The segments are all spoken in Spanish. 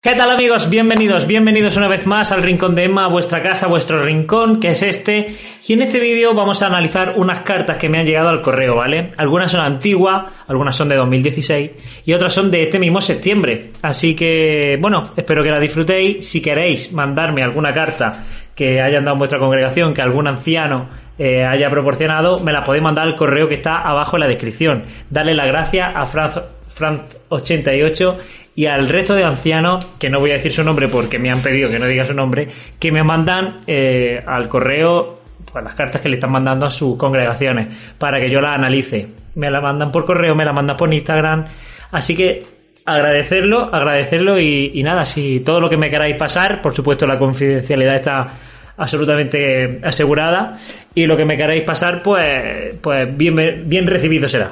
¿Qué tal amigos? Bienvenidos, bienvenidos una vez más al Rincón de Emma, vuestra casa, vuestro rincón, que es este. Y en este vídeo vamos a analizar unas cartas que me han llegado al correo, ¿vale? Algunas son antiguas, algunas son de 2016 y otras son de este mismo septiembre. Así que, bueno, espero que la disfrutéis. Si queréis mandarme alguna carta que hayan dado en vuestra congregación, que algún anciano eh, haya proporcionado, me la podéis mandar al correo que está abajo en la descripción. Darle las gracias a Franz, Franz88 y al resto de ancianos, que no voy a decir su nombre porque me han pedido que no diga su nombre, que me mandan eh, al correo pues, las cartas que le están mandando a sus congregaciones para que yo las analice. Me la mandan por correo, me la mandan por Instagram. Así que agradecerlo, agradecerlo y, y nada, si todo lo que me queráis pasar, por supuesto la confidencialidad está absolutamente asegurada y lo que me queráis pasar pues, pues bien, bien recibido será.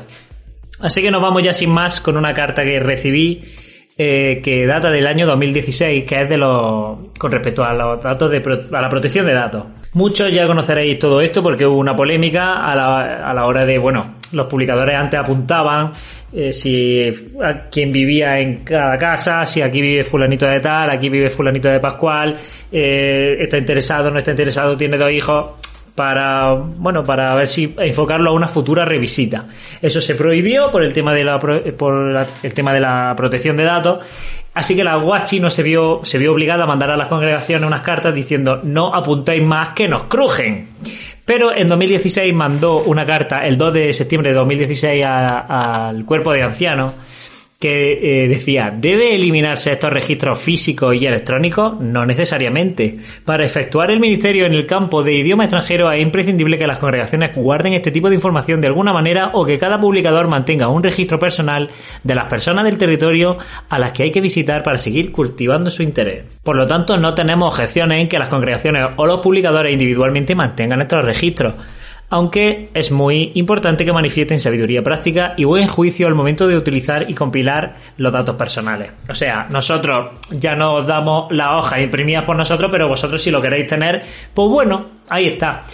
Así que nos vamos ya sin más con una carta que recibí eh, que data del año 2016, que es de los con respecto a los datos de a la protección de datos. Muchos ya conoceréis todo esto porque hubo una polémica a la, a la hora de, bueno, los publicadores antes apuntaban eh, si a quién vivía en cada casa, si aquí vive fulanito de tal, aquí vive fulanito de Pascual, eh, está interesado, no está interesado, tiene dos hijos para bueno para ver si enfocarlo a una futura revisita. Eso se prohibió por el tema de la por el tema de la protección de datos así que la Guachi no se vio se vio obligada a mandar a las congregaciones unas cartas diciendo no apuntéis más que nos crujen pero en 2016 mandó una carta el 2 de septiembre de 2016 al cuerpo de ancianos que eh, decía, ¿debe eliminarse estos registros físicos y electrónicos? No necesariamente. Para efectuar el ministerio en el campo de idioma extranjero es imprescindible que las congregaciones guarden este tipo de información de alguna manera o que cada publicador mantenga un registro personal de las personas del territorio a las que hay que visitar para seguir cultivando su interés. Por lo tanto, no tenemos objeciones en que las congregaciones o los publicadores individualmente mantengan estos registros aunque es muy importante que manifiesten sabiduría práctica y buen juicio al momento de utilizar y compilar los datos personales. O sea, nosotros ya nos damos la hoja imprimida por nosotros, pero vosotros si lo queréis tener, pues bueno, ahí está.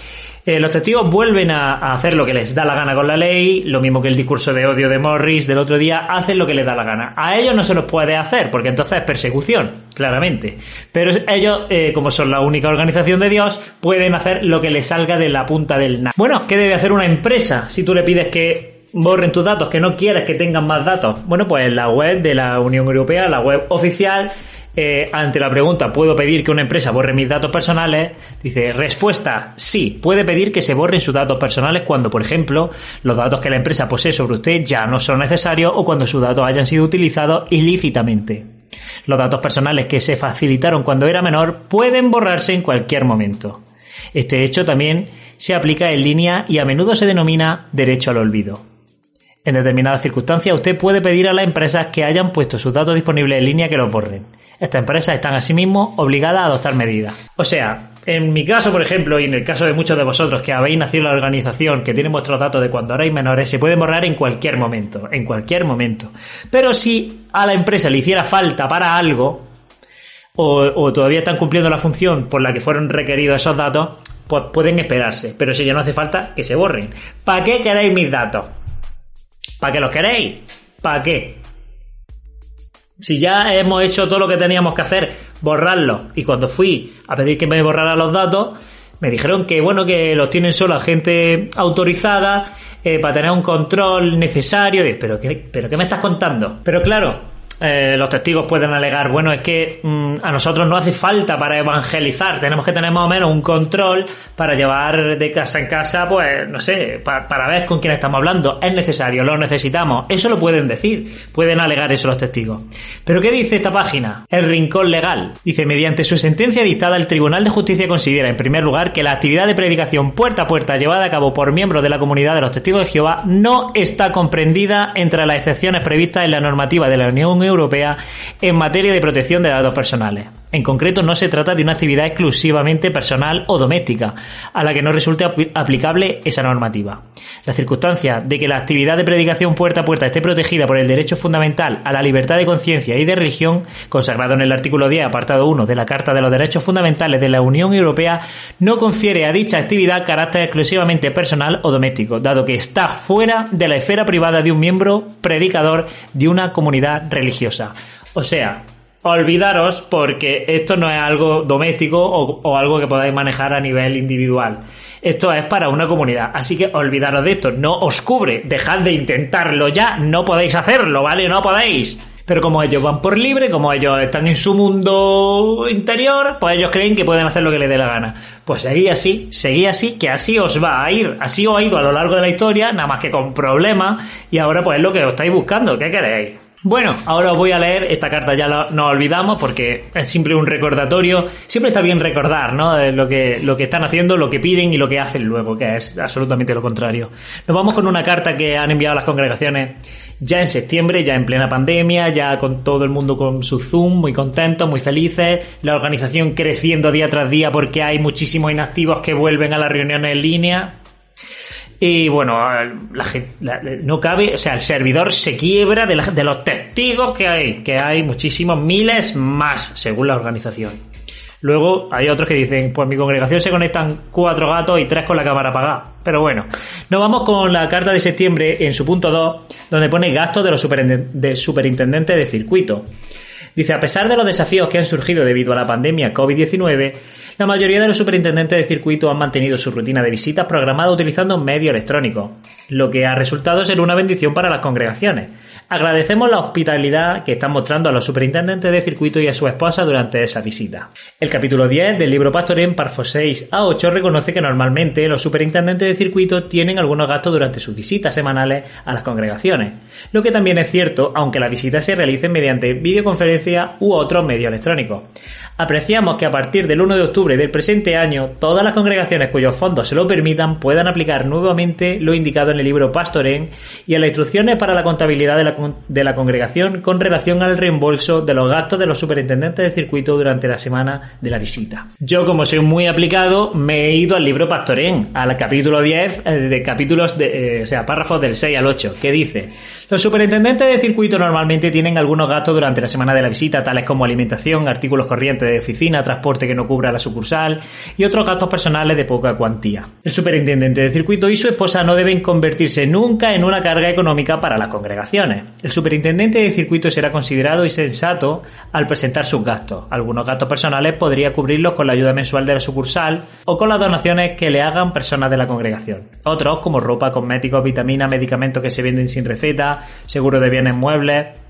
Eh, los testigos vuelven a, hacer lo que les da la gana con la ley, lo mismo que el discurso de odio de Morris del otro día, hacen lo que les da la gana. A ellos no se los puede hacer, porque entonces es persecución, claramente. Pero ellos, eh, como son la única organización de Dios, pueden hacer lo que les salga de la punta del nada. Bueno, ¿qué debe hacer una empresa si tú le pides que borren tus datos, que no quieres que tengan más datos? Bueno, pues la web de la Unión Europea, la web oficial, eh, ante la pregunta, ¿puedo pedir que una empresa borre mis datos personales? Dice, respuesta, sí, puede pedir que se borren sus datos personales cuando, por ejemplo, los datos que la empresa posee sobre usted ya no son necesarios o cuando sus datos hayan sido utilizados ilícitamente. Los datos personales que se facilitaron cuando era menor pueden borrarse en cualquier momento. Este hecho también se aplica en línea y a menudo se denomina derecho al olvido. En determinadas circunstancias, usted puede pedir a las empresas que hayan puesto sus datos disponibles en línea que los borren. Estas empresas están asimismo obligadas a adoptar medidas. O sea, en mi caso, por ejemplo, y en el caso de muchos de vosotros que habéis nacido en la organización, que tienen vuestros datos de cuando erais menores, se pueden borrar en cualquier momento, en cualquier momento. Pero si a la empresa le hiciera falta para algo, o, o todavía están cumpliendo la función por la que fueron requeridos esos datos, pues pueden esperarse. Pero si ya no hace falta, que se borren. ¿Para qué queréis mis datos? ¿Para qué los queréis? ¿Para qué? Si ya hemos hecho todo lo que teníamos que hacer, borrarlos. Y cuando fui a pedir que me borrara los datos, me dijeron que bueno, que los tienen solo gente autorizada eh, para tener un control necesario. ¿Pero qué, ¿Pero qué me estás contando? Pero claro, eh, los testigos pueden alegar, bueno, es que mm, a nosotros no hace falta para evangelizar, tenemos que tener más o menos un control para llevar de casa en casa, pues, no sé, para ver con quién estamos hablando. Es necesario, lo necesitamos. Eso lo pueden decir, pueden alegar eso los testigos. Pero ¿qué dice esta página? El Rincón Legal. Dice, mediante su sentencia dictada, el Tribunal de Justicia considera, en primer lugar, que la actividad de predicación puerta a puerta llevada a cabo por miembros de la comunidad de los testigos de Jehová no está comprendida entre las excepciones previstas en la normativa de la Unión Europea Europea en materia de protección de datos personales. En concreto, no se trata de una actividad exclusivamente personal o doméstica, a la que no resulte aplicable esa normativa. La circunstancia de que la actividad de predicación puerta a puerta esté protegida por el derecho fundamental a la libertad de conciencia y de religión, consagrado en el artículo 10, apartado 1 de la Carta de los Derechos Fundamentales de la Unión Europea, no confiere a dicha actividad carácter exclusivamente personal o doméstico, dado que está fuera de la esfera privada de un miembro predicador de una comunidad religiosa. O sea, olvidaros porque esto no es algo doméstico o, algo que podáis manejar a nivel individual. Esto es para una comunidad. Así que olvidaros de esto. No os cubre. Dejad de intentarlo ya. No podéis hacerlo, ¿vale? No podéis. Pero como ellos van por libre, como ellos están en su mundo interior, pues ellos creen que pueden hacer lo que les dé la gana. Pues seguí así, seguí así, que así os va a ir. Así os ha ido a lo largo de la historia, nada más que con problemas. Y ahora pues es lo que os estáis buscando. ¿Qué queréis? Bueno, ahora os voy a leer, esta carta ya la, no olvidamos porque es siempre un recordatorio, siempre está bien recordar, ¿no? Lo que, lo que están haciendo, lo que piden y lo que hacen luego, que es absolutamente lo contrario. Nos vamos con una carta que han enviado las congregaciones ya en septiembre, ya en plena pandemia, ya con todo el mundo con su Zoom, muy contentos, muy felices, la organización creciendo día tras día porque hay muchísimos inactivos que vuelven a las reuniones en línea. Y bueno, la, la, no cabe, o sea, el servidor se quiebra de, la, de los testigos que hay, que hay muchísimos, miles más, según la organización. Luego hay otros que dicen, pues mi congregación se conectan cuatro gatos y tres con la cámara apagada. Pero bueno, nos vamos con la carta de septiembre en su punto 2, donde pone gastos de los de superintendentes de circuito. Dice, a pesar de los desafíos que han surgido debido a la pandemia COVID-19, la mayoría de los superintendentes de circuito han mantenido su rutina de visitas programada utilizando un medio electrónico, lo que ha resultado ser una bendición para las congregaciones. Agradecemos la hospitalidad que están mostrando a los superintendentes de circuito y a su esposa durante esa visita. El capítulo 10 del libro Pastorén, Parfo 6 a 8, reconoce que normalmente los superintendentes de circuito tienen algunos gastos durante sus visitas semanales a las congregaciones, lo que también es cierto aunque las visitas se realicen mediante videoconferencia u otro medio electrónico. Apreciamos que a partir del 1 de octubre del presente año, todas las congregaciones cuyos fondos se lo permitan puedan aplicar nuevamente lo indicado en el libro Pastorén y a las instrucciones para la contabilidad de la, de la congregación con relación al reembolso de los gastos de los superintendentes de circuito durante la semana de la visita. Yo, como soy muy aplicado, me he ido al libro Pastorén, al capítulo 10 eh, de capítulos de, eh, o sea, párrafos del 6 al 8, que dice los superintendentes de circuito normalmente tienen algunos gastos durante la semana de la visita, tales como alimentación, artículos corrientes de oficina, transporte que no cubra la sucursal y otros gastos personales de poca cuantía. El superintendente de circuito y su esposa no deben convertirse nunca en una carga económica para las congregaciones. El superintendente de circuito será considerado y sensato al presentar sus gastos. Algunos gastos personales podría cubrirlos con la ayuda mensual de la sucursal o con las donaciones que le hagan personas de la congregación. Otros, como ropa, cosméticos, vitaminas, medicamentos que se venden sin receta, seguro de bienes muebles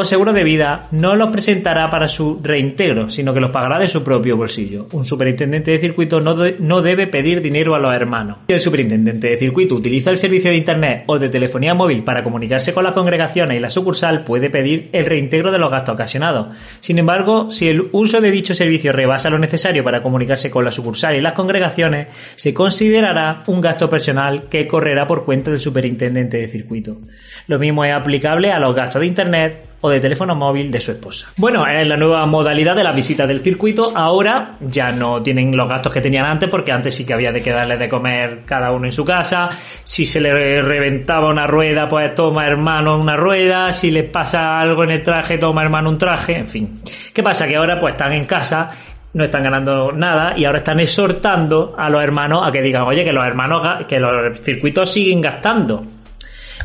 o seguro de vida, no los presentará para su reintegro, sino que los pagará de su propio bolsillo. Un superintendente de circuito no, no, debe pedir dinero a los hermanos. Si el superintendente de circuito utiliza el servicio de Internet o de telefonía móvil para comunicarse con las congregaciones y la sucursal, puede pedir el reintegro de los gastos ocasionados. Sin embargo, si el uso de dicho servicio rebasa lo necesario para comunicarse con la sucursal y las congregaciones, se considerará un gasto personal que correrá por cuenta del superintendente de circuito. Lo mismo es aplicable a los gastos de Internet o de teléfono móvil de su esposa. Bueno, en la nueva modalidad de la visita del circuito, ahora ya no tienen los gastos que tenían antes, porque antes sí que había de que darles de comer cada uno en su casa. Si se le reventaba una rueda, pues toma hermano una rueda. Si les pasa algo en el traje, toma hermano un traje. En fin. ¿Qué pasa? Que ahora pues están en casa no están ganando nada y ahora están exhortando a los hermanos a que digan, oye, que los hermanos, que los circuitos siguen gastando.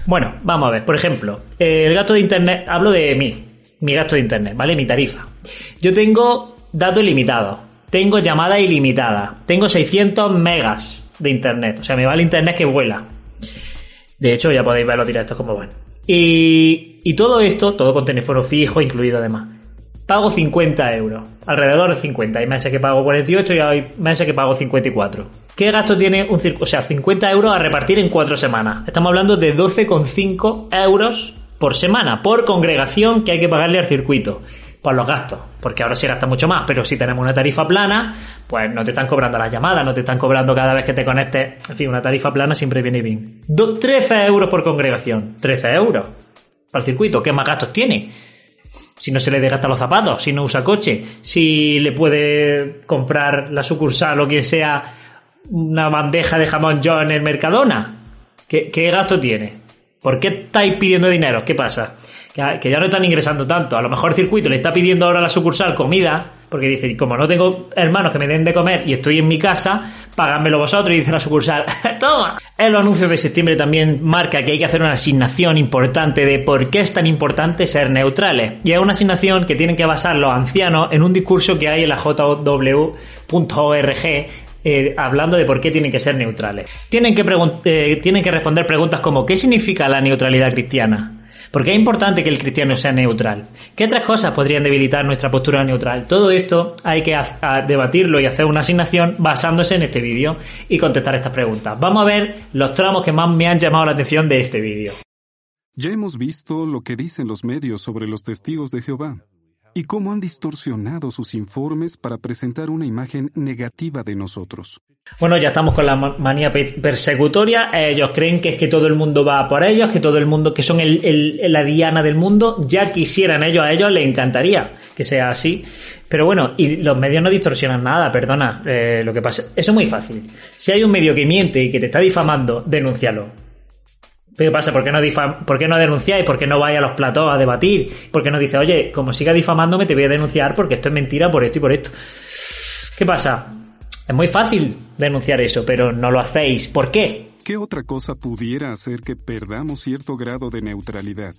Bueno, vamos a ver, por ejemplo, el gasto de internet, hablo de mí, mi gasto de internet, ¿vale? Mi tarifa. Yo tengo datos ilimitados, tengo llamada ilimitada, tengo 600 megas de internet, o sea, me va el internet que vuela. De hecho, ya podéis ver los directos como van. Y, y todo esto, todo con teléfono fijo incluido además pago 50 euros, alrededor de 50. Hay meses que pago 48 y hay meses que pago 54. ¿Qué gasto tiene un circuito? O sea, 50 euros a repartir en 4 semanas. Estamos hablando de 12,5 euros por semana, por congregación que hay que pagarle al circuito. Por los gastos, porque ahora sí gasta mucho más, pero si tenemos una tarifa plana, pues no te están cobrando las llamadas, no te están cobrando cada vez que te conectes. En fin, una tarifa plana siempre viene bien. 13 euros por congregación. 13 euros para el circuito. ¿Qué más gastos tiene? Si no se le desgasta los zapatos, si no usa coche, si le puede comprar la sucursal o quien sea una bandeja de jamón yo en el Mercadona. ¿Qué, ¿Qué, gasto tiene? ¿Por qué estáis pidiendo dinero? ¿Qué pasa? Que, ya no están ingresando tanto. A lo mejor el circuito le está pidiendo ahora a la sucursal comida, porque dice, como no tengo hermanos que me den de comer y estoy en mi casa, pagadmelo vosotros y dice la sucursal, toma. En los anuncios de septiembre también marca que hay que hacer una asignación importante de por qué es tan importante ser neutrales. Y es una asignación que tienen que basar los ancianos en un discurso que hay en la JW.org eh, hablando de por qué tienen que ser neutrales. Tienen que, eh, tienen que responder preguntas como ¿qué significa la neutralidad cristiana? ¿Por qué es importante que el cristiano sea neutral? ¿Qué otras cosas podrían debilitar nuestra postura neutral? Todo esto hay que debatirlo y hacer una asignación basándose en este vídeo y contestar estas preguntas. Vamos a ver los tramos que más me han llamado la atención de este vídeo. Ya hemos visto lo que dicen los medios sobre los testigos de Jehová y cómo han distorsionado sus informes para presentar una imagen negativa de nosotros. Bueno, ya estamos con la manía persecutoria. Ellos creen que es que todo el mundo va por ellos, que todo el mundo, que son la diana del mundo. Ya quisieran ellos, a ellos les encantaría que sea así. Pero bueno, y los medios no distorsionan nada, perdona. Eh, lo que pasa, eso es muy fácil. Si hay un medio que miente y que te está difamando, denúncialo ¿Qué pasa? ¿Por qué no, ¿por qué no denunciáis? ¿Por qué no vais a los platós a debatir? ¿Por qué no dice, oye, como siga difamándome, te voy a denunciar porque esto es mentira por esto y por esto? ¿Qué pasa? Es muy fácil denunciar eso, pero no lo hacéis. ¿Por qué? ¿Qué otra cosa pudiera hacer que perdamos cierto grado de neutralidad?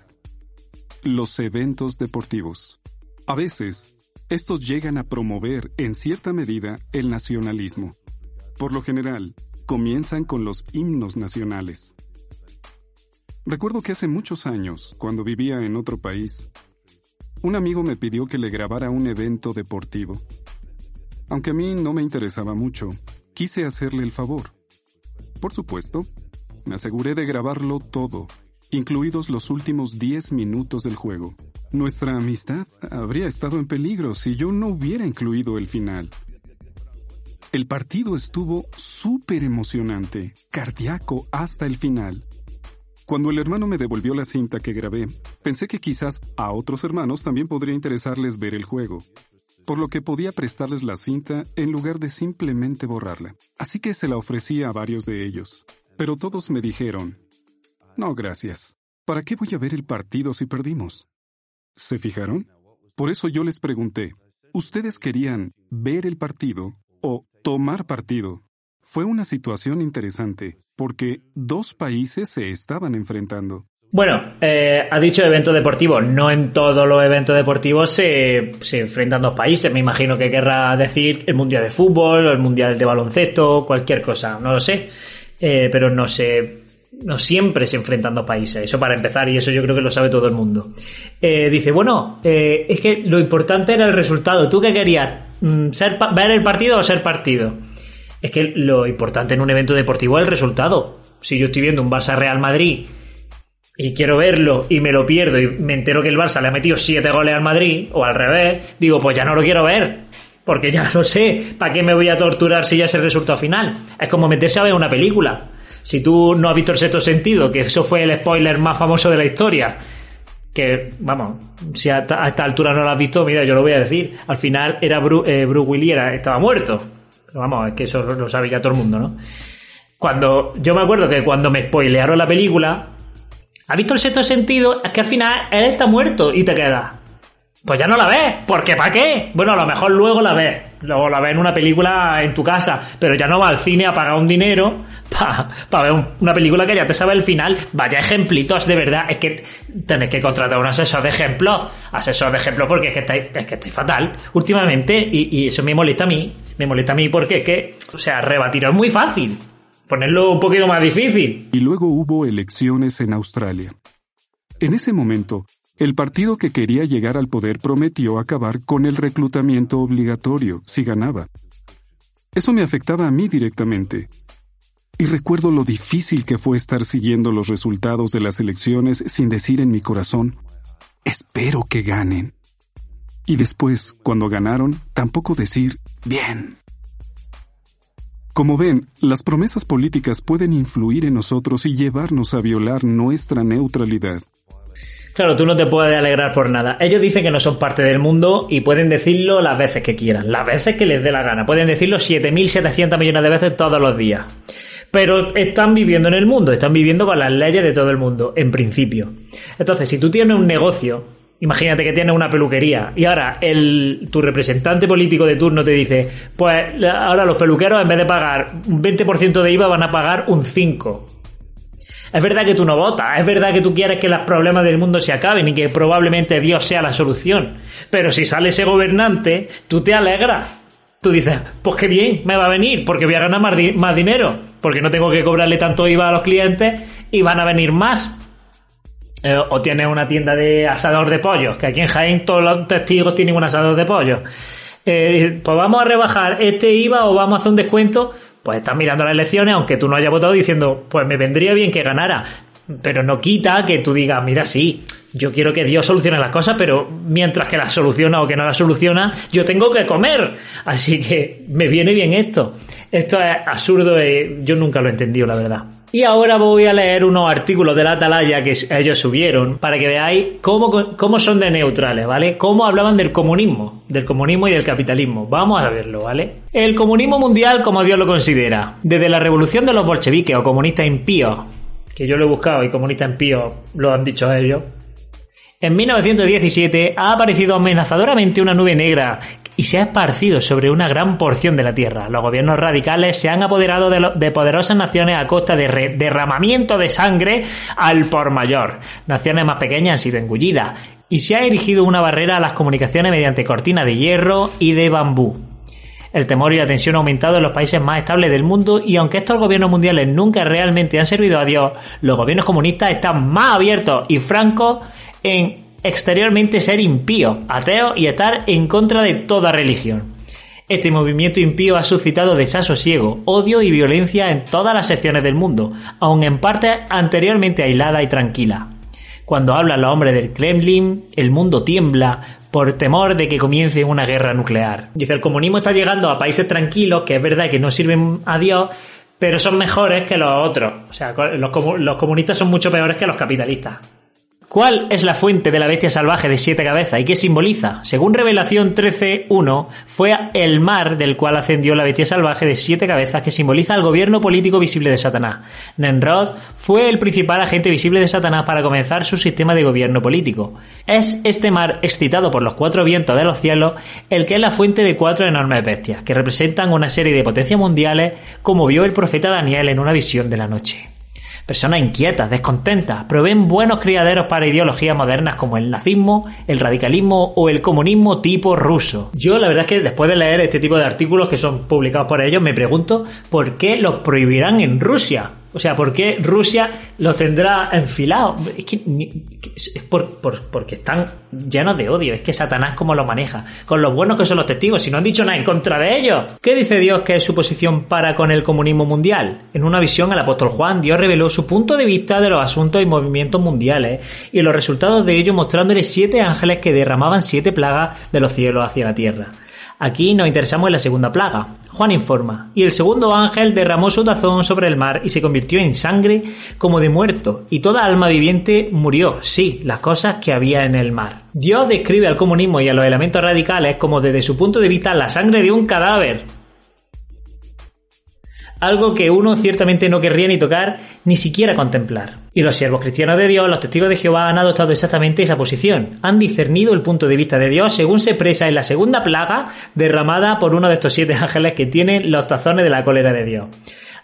Los eventos deportivos. A veces, estos llegan a promover, en cierta medida, el nacionalismo. Por lo general, comienzan con los himnos nacionales. Recuerdo que hace muchos años, cuando vivía en otro país, un amigo me pidió que le grabara un evento deportivo. Aunque a mí no me interesaba mucho, quise hacerle el favor. Por supuesto, me aseguré de grabarlo todo, incluidos los últimos 10 minutos del juego. Nuestra amistad habría estado en peligro si yo no hubiera incluido el final. El partido estuvo súper emocionante, cardíaco hasta el final. Cuando el hermano me devolvió la cinta que grabé, pensé que quizás a otros hermanos también podría interesarles ver el juego, por lo que podía prestarles la cinta en lugar de simplemente borrarla. Así que se la ofrecí a varios de ellos, pero todos me dijeron, no, gracias. ¿Para qué voy a ver el partido si perdimos? ¿Se fijaron? Por eso yo les pregunté, ¿ustedes querían ver el partido o tomar partido? Fue una situación interesante, porque dos países se estaban enfrentando. Bueno, eh, ha dicho evento deportivo. No en todos los eventos deportivos se, enfrentan dos países. Me imagino que querrá decir el Mundial de Fútbol o el Mundial de Baloncesto, cualquier cosa. No lo sé. Eh, pero no sé. No siempre se enfrentan dos países. Eso para empezar, y eso yo creo que lo sabe todo el mundo. Eh, dice, bueno, es que lo importante era el resultado. ¿Tú qué querías? Mm, ¿Ser ¿Ver el partido o ser partido? Es que lo importante en un evento deportivo es el resultado. Si yo estoy viendo un Barça Real Madrid y quiero verlo y me lo pierdo y me entero que el Barça le ha metido siete goles al Madrid o al revés, digo, pues ya no lo quiero ver. Porque ya lo sé, ¿para qué me voy a torturar si ya es el resultado final? Es como meterse a ver una película. Si tú no has visto el sexto sentido, que eso fue el spoiler más famoso de la historia, que, vamos, si a, esta altura no lo has visto, mira, yo lo voy a decir. Al final era eh, Bruce Willis, era, estaba muerto vamos, es que eso lo sabe ya todo el mundo, ¿no? Cuando, yo me acuerdo que cuando me spoilearon la película, ¿ha visto el sexto sentido? Es que al final él está muerto y te queda. Pues ya no la ves, porque ¿para qué? Bueno, a lo mejor luego la ves, luego la ves en una película en tu casa, pero ya no va al cine a pagar un dinero para ver una película que ya te sabe el final. Vaya ejemplitos, de verdad, es que tenés que contratar un asesor de ejemplos, asesor de ejemplos porque es que estáis, es que estáis fatal últimamente y, y eso me molesta a mí me molesta a mí porque es que, o sea, rebatir es muy fácil. Ponerlo un poquito más difícil. Y luego hubo elecciones en Australia. En ese momento, el partido que quería llegar al poder prometió acabar con el reclutamiento obligatorio si ganaba. Eso me afectaba a mí directamente. Y recuerdo lo difícil que fue estar siguiendo los resultados de las elecciones sin decir en mi corazón, espero que ganen. Y después, cuando ganaron, tampoco decir, bien. Como ven, las promesas políticas pueden influir en nosotros y llevarnos a violar nuestra neutralidad. Claro, tú no te puedes alegrar por nada. Ellos dicen que no son parte del mundo y pueden decirlo las veces que quieran, las veces que les dé la gana. Pueden decirlo 7.700 millones de veces todos los días. Pero están viviendo en el mundo, están viviendo con las leyes de todo el mundo, en principio. Entonces, si tú tienes un negocio Imagínate que tienes una peluquería y ahora el, tu representante político de turno te dice, pues ahora los peluqueros en vez de pagar un 20% de IVA van a pagar un 5%. Es verdad que tú no votas, es verdad que tú quieres que los problemas del mundo se acaben y que probablemente Dios sea la solución. Pero si sale ese gobernante, tú te alegras. Tú dices, pues qué bien, me va a venir, porque voy a ganar más, más dinero, porque no tengo que cobrarle tanto IVA a los clientes y van a venir más. Eh, o tienes una tienda de asador de pollos, que aquí en Jaén todos los testigos tienen un asador de pollos. Eh, pues vamos a rebajar este IVA o vamos a hacer un descuento. Pues estás mirando las elecciones, aunque tú no hayas votado diciendo, pues me vendría bien que ganara. Pero no quita que tú digas, mira, sí, yo quiero que Dios solucione las cosas, pero mientras que las soluciona o que no las soluciona, yo tengo que comer. Así que me viene bien esto. Esto es absurdo y yo nunca lo he entendido, la verdad. Y ahora voy a leer unos artículos de la Atalaya que ellos subieron para que veáis cómo, cómo son de neutrales, ¿vale? Cómo hablaban del comunismo, del comunismo y del capitalismo. Vamos a verlo, ¿vale? El comunismo mundial como Dios lo considera. Desde la revolución de los bolcheviques o comunistas impíos, que yo lo he buscado y comunistas impíos lo han dicho ellos, en 1917 ha aparecido amenazadoramente una nube negra y se ha esparcido sobre una gran porción de la Tierra. Los gobiernos radicales se han apoderado de, poderosas naciones a costa de derramamiento de sangre al por mayor. Naciones más pequeñas han sido engullidas y se ha erigido una barrera a las comunicaciones mediante cortinas de hierro y de bambú. El temor y la tensión han aumentado en los países más estables del mundo y aunque estos gobiernos mundiales nunca realmente han servido a Dios, los gobiernos comunistas están más abiertos y francos en exteriormente ser impío, ateo y estar en contra de toda religión. Este movimiento impío ha suscitado desasosiego, odio y violencia en todas las secciones del mundo, aun en parte anteriormente aislada y tranquila. Cuando hablan los hombres del Kremlin, el mundo tiembla por temor de que comience una guerra nuclear. Dice, el comunismo está llegando a países tranquilos, que es verdad que no sirven a Dios, pero son mejores que los otros. O sea, los comunistas son mucho peores que los capitalistas. ¿Cuál es la fuente de la bestia salvaje de siete cabezas y qué simboliza? Según Revelación 13.1, fue el mar del cual ascendió la bestia salvaje de siete cabezas que simboliza el gobierno político visible de Satanás. Nemrod fue el principal agente visible de Satanás para comenzar su sistema de gobierno político. Es este mar excitado por los cuatro vientos de los cielos el que es la fuente de cuatro enormes bestias, que representan una serie de potencias mundiales como vio el profeta Daniel en una visión de la noche. Personas inquietas, descontentas, proveen buenos criaderos para ideologías modernas como el nazismo, el radicalismo o el comunismo tipo ruso. Yo la verdad es que después de leer este tipo de artículos que son publicados por ellos, me pregunto por qué los prohibirán en Rusia. O sea, ¿por qué Rusia los tendrá enfilados? Es que es por, porque están llenos de odio. Es que Satanás como lo maneja. Con los buenos que son los testigos, si no han dicho nada en contra de ellos. ¿Qué dice Dios que es su posición para con el comunismo mundial? En una visión al apóstol Juan, Dios reveló su punto de vista de los asuntos y movimientos mundiales y los resultados de ello mostrándole siete ángeles que derramaban siete plagas de los cielos hacia la tierra. Aquí nos interesamos en la segunda plaga. Juan informa, y el segundo ángel derramó su tazón sobre el mar y se convirtió en sangre como de muerto, y toda alma viviente murió, sí, las cosas que había en el mar. Dios describe al comunismo y a los elementos radicales como desde su punto de vista la sangre de un cadáver, algo que uno ciertamente no querría ni tocar, ni siquiera contemplar. Y los siervos cristianos de Dios, los testigos de Jehová, han adoptado exactamente esa posición. Han discernido el punto de vista de Dios según se expresa en la segunda plaga derramada por uno de estos siete ángeles que tienen los tazones de la cólera de Dios.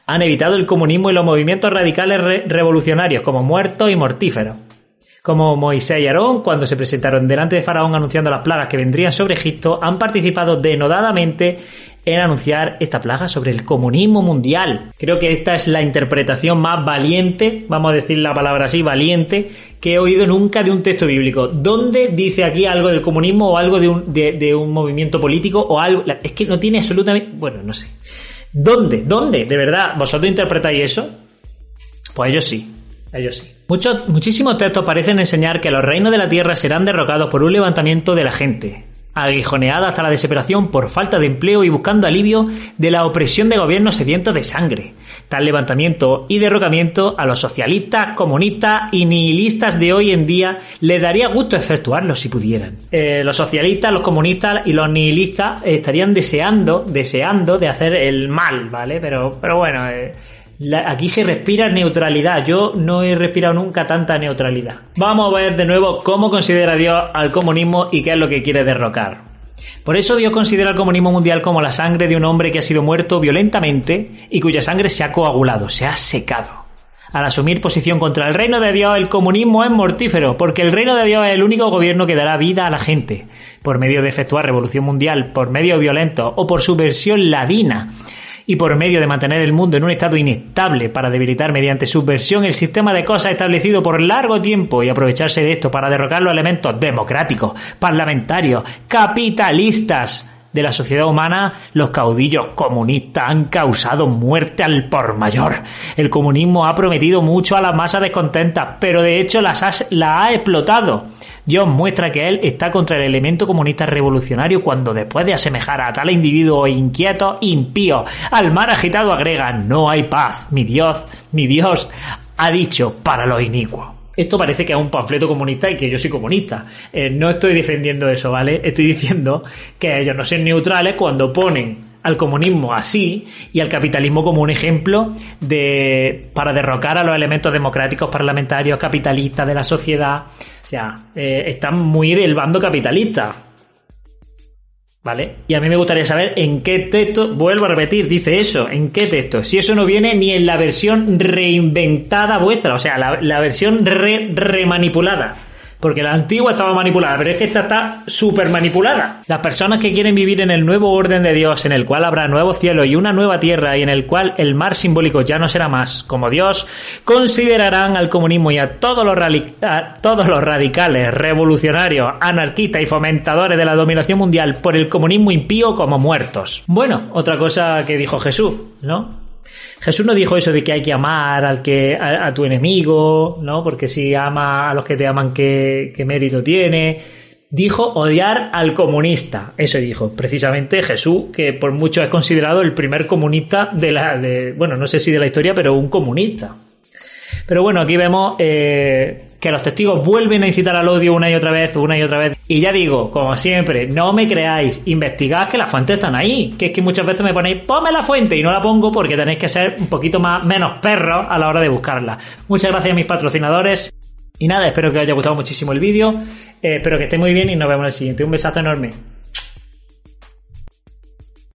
Han evitado el comunismo y los movimientos radicales revolucionarios como muertos y mortíferos como Moisés y Aarón, cuando se presentaron delante de Faraón anunciando las plagas que vendrían sobre Egipto, han participado denodadamente en anunciar esta plaga sobre el comunismo mundial. Creo que esta es la interpretación más valiente, vamos a decir la palabra así, valiente, que he oído nunca de un texto bíblico. ¿Dónde dice aquí algo del comunismo o algo de un, de, un movimiento político o algo? Es que no tiene absolutamente... Bueno, no sé. ¿Dónde? ¿Dónde? ¿De verdad? ¿Vosotros interpretáis eso? Pues ellos sí. Ellos sí. Muchos, muchísimos textos parecen enseñar que los reinos de la tierra serán derrocados por un levantamiento de la gente, aguijoneada hasta la desesperación por falta de empleo y buscando alivio de la opresión de gobiernos sedientos de sangre. Tal levantamiento y derrocamiento a los socialistas, comunistas y nihilistas de hoy en día le daría gusto efectuarlo si pudieran. Eh, los socialistas, los comunistas y los nihilistas estarían deseando, deseando de hacer el mal, ¿vale? Pero, pero bueno, eh, aquí se respira neutralidad. Yo no he respirado nunca tanta neutralidad. Vamos a ver de nuevo cómo considera Dios al comunismo y qué es lo que quiere derrocar. Por eso Dios considera el comunismo mundial como la sangre de un hombre que ha sido muerto violentamente y cuya sangre se ha coagulado, se ha secado. Al asumir posición contra el reino de Dios, el comunismo es mortífero, porque el reino de Dios es el único gobierno que dará vida a la gente, por medio de efectuar revolución mundial, por medio violento o por su versión ladina y por medio de mantener el mundo en un estado inestable para debilitar mediante subversión el sistema de cosas establecido por largo tiempo y aprovecharse de esto para derrocar los elementos democráticos, parlamentarios, capitalistas, de la sociedad humana, los caudillos comunistas han causado muerte al por mayor. El comunismo ha prometido mucho a las masas descontentas, pero de hecho las la ha explotado. Dios muestra que él está contra el elemento comunista revolucionario cuando después de asemejar a tal individuo inquieto, impío, al mar agitado agrega, no hay paz, mi Dios, mi Dios, ha dicho para los inicuos. Esto parece que es un panfleto comunista y que yo soy comunista. Eh, no estoy defendiendo eso, ¿vale? Estoy diciendo que ellos no son neutrales cuando ponen al comunismo así y al capitalismo como un ejemplo de para derrocar a los elementos democráticos parlamentarios capitalistas de la sociedad. O sea, eh, están muy del bando capitalista. ¿Vale? Y a mí me gustaría saber en qué texto, vuelvo a repetir, dice eso, en qué texto. Si eso no viene ni en la versión reinventada vuestra, o sea, la, versión re, remanipulada. Porque la antigua estaba manipulada, pero es que esta está súper manipulada. Las personas que quieren vivir en el nuevo orden de Dios, en el cual habrá nuevo cielo y una nueva tierra, y en el cual el mar simbólico ya no será más como Dios, considerarán al comunismo y a todos los, a todos los radicales, revolucionarios, anarquistas y fomentadores de la dominación mundial por el comunismo impío como muertos. Bueno, otra cosa que dijo Jesús, ¿no? Jesús no dijo eso de que hay que amar al que, a, tu enemigo, ¿no? Porque si ama a los que te aman, ¿qué, mérito tiene? Dijo odiar al comunista. Eso dijo precisamente Jesús, que por mucho es considerado el primer comunista de la, bueno, no sé si de la historia, pero un comunista. Pero bueno, aquí vemos eh, que los testigos vuelven a incitar al odio una y otra vez, una y otra vez. Y ya digo, como siempre, no me creáis, investigad que las fuentes están ahí. Que es que muchas veces me ponéis, ponme la fuente y no la pongo porque tenéis que ser un poquito más menos perros a la hora de buscarla. Muchas gracias a mis patrocinadores. Y nada, espero que os haya gustado muchísimo el vídeo. Eh, espero que esté muy bien y nos vemos en el siguiente. Un besazo enorme.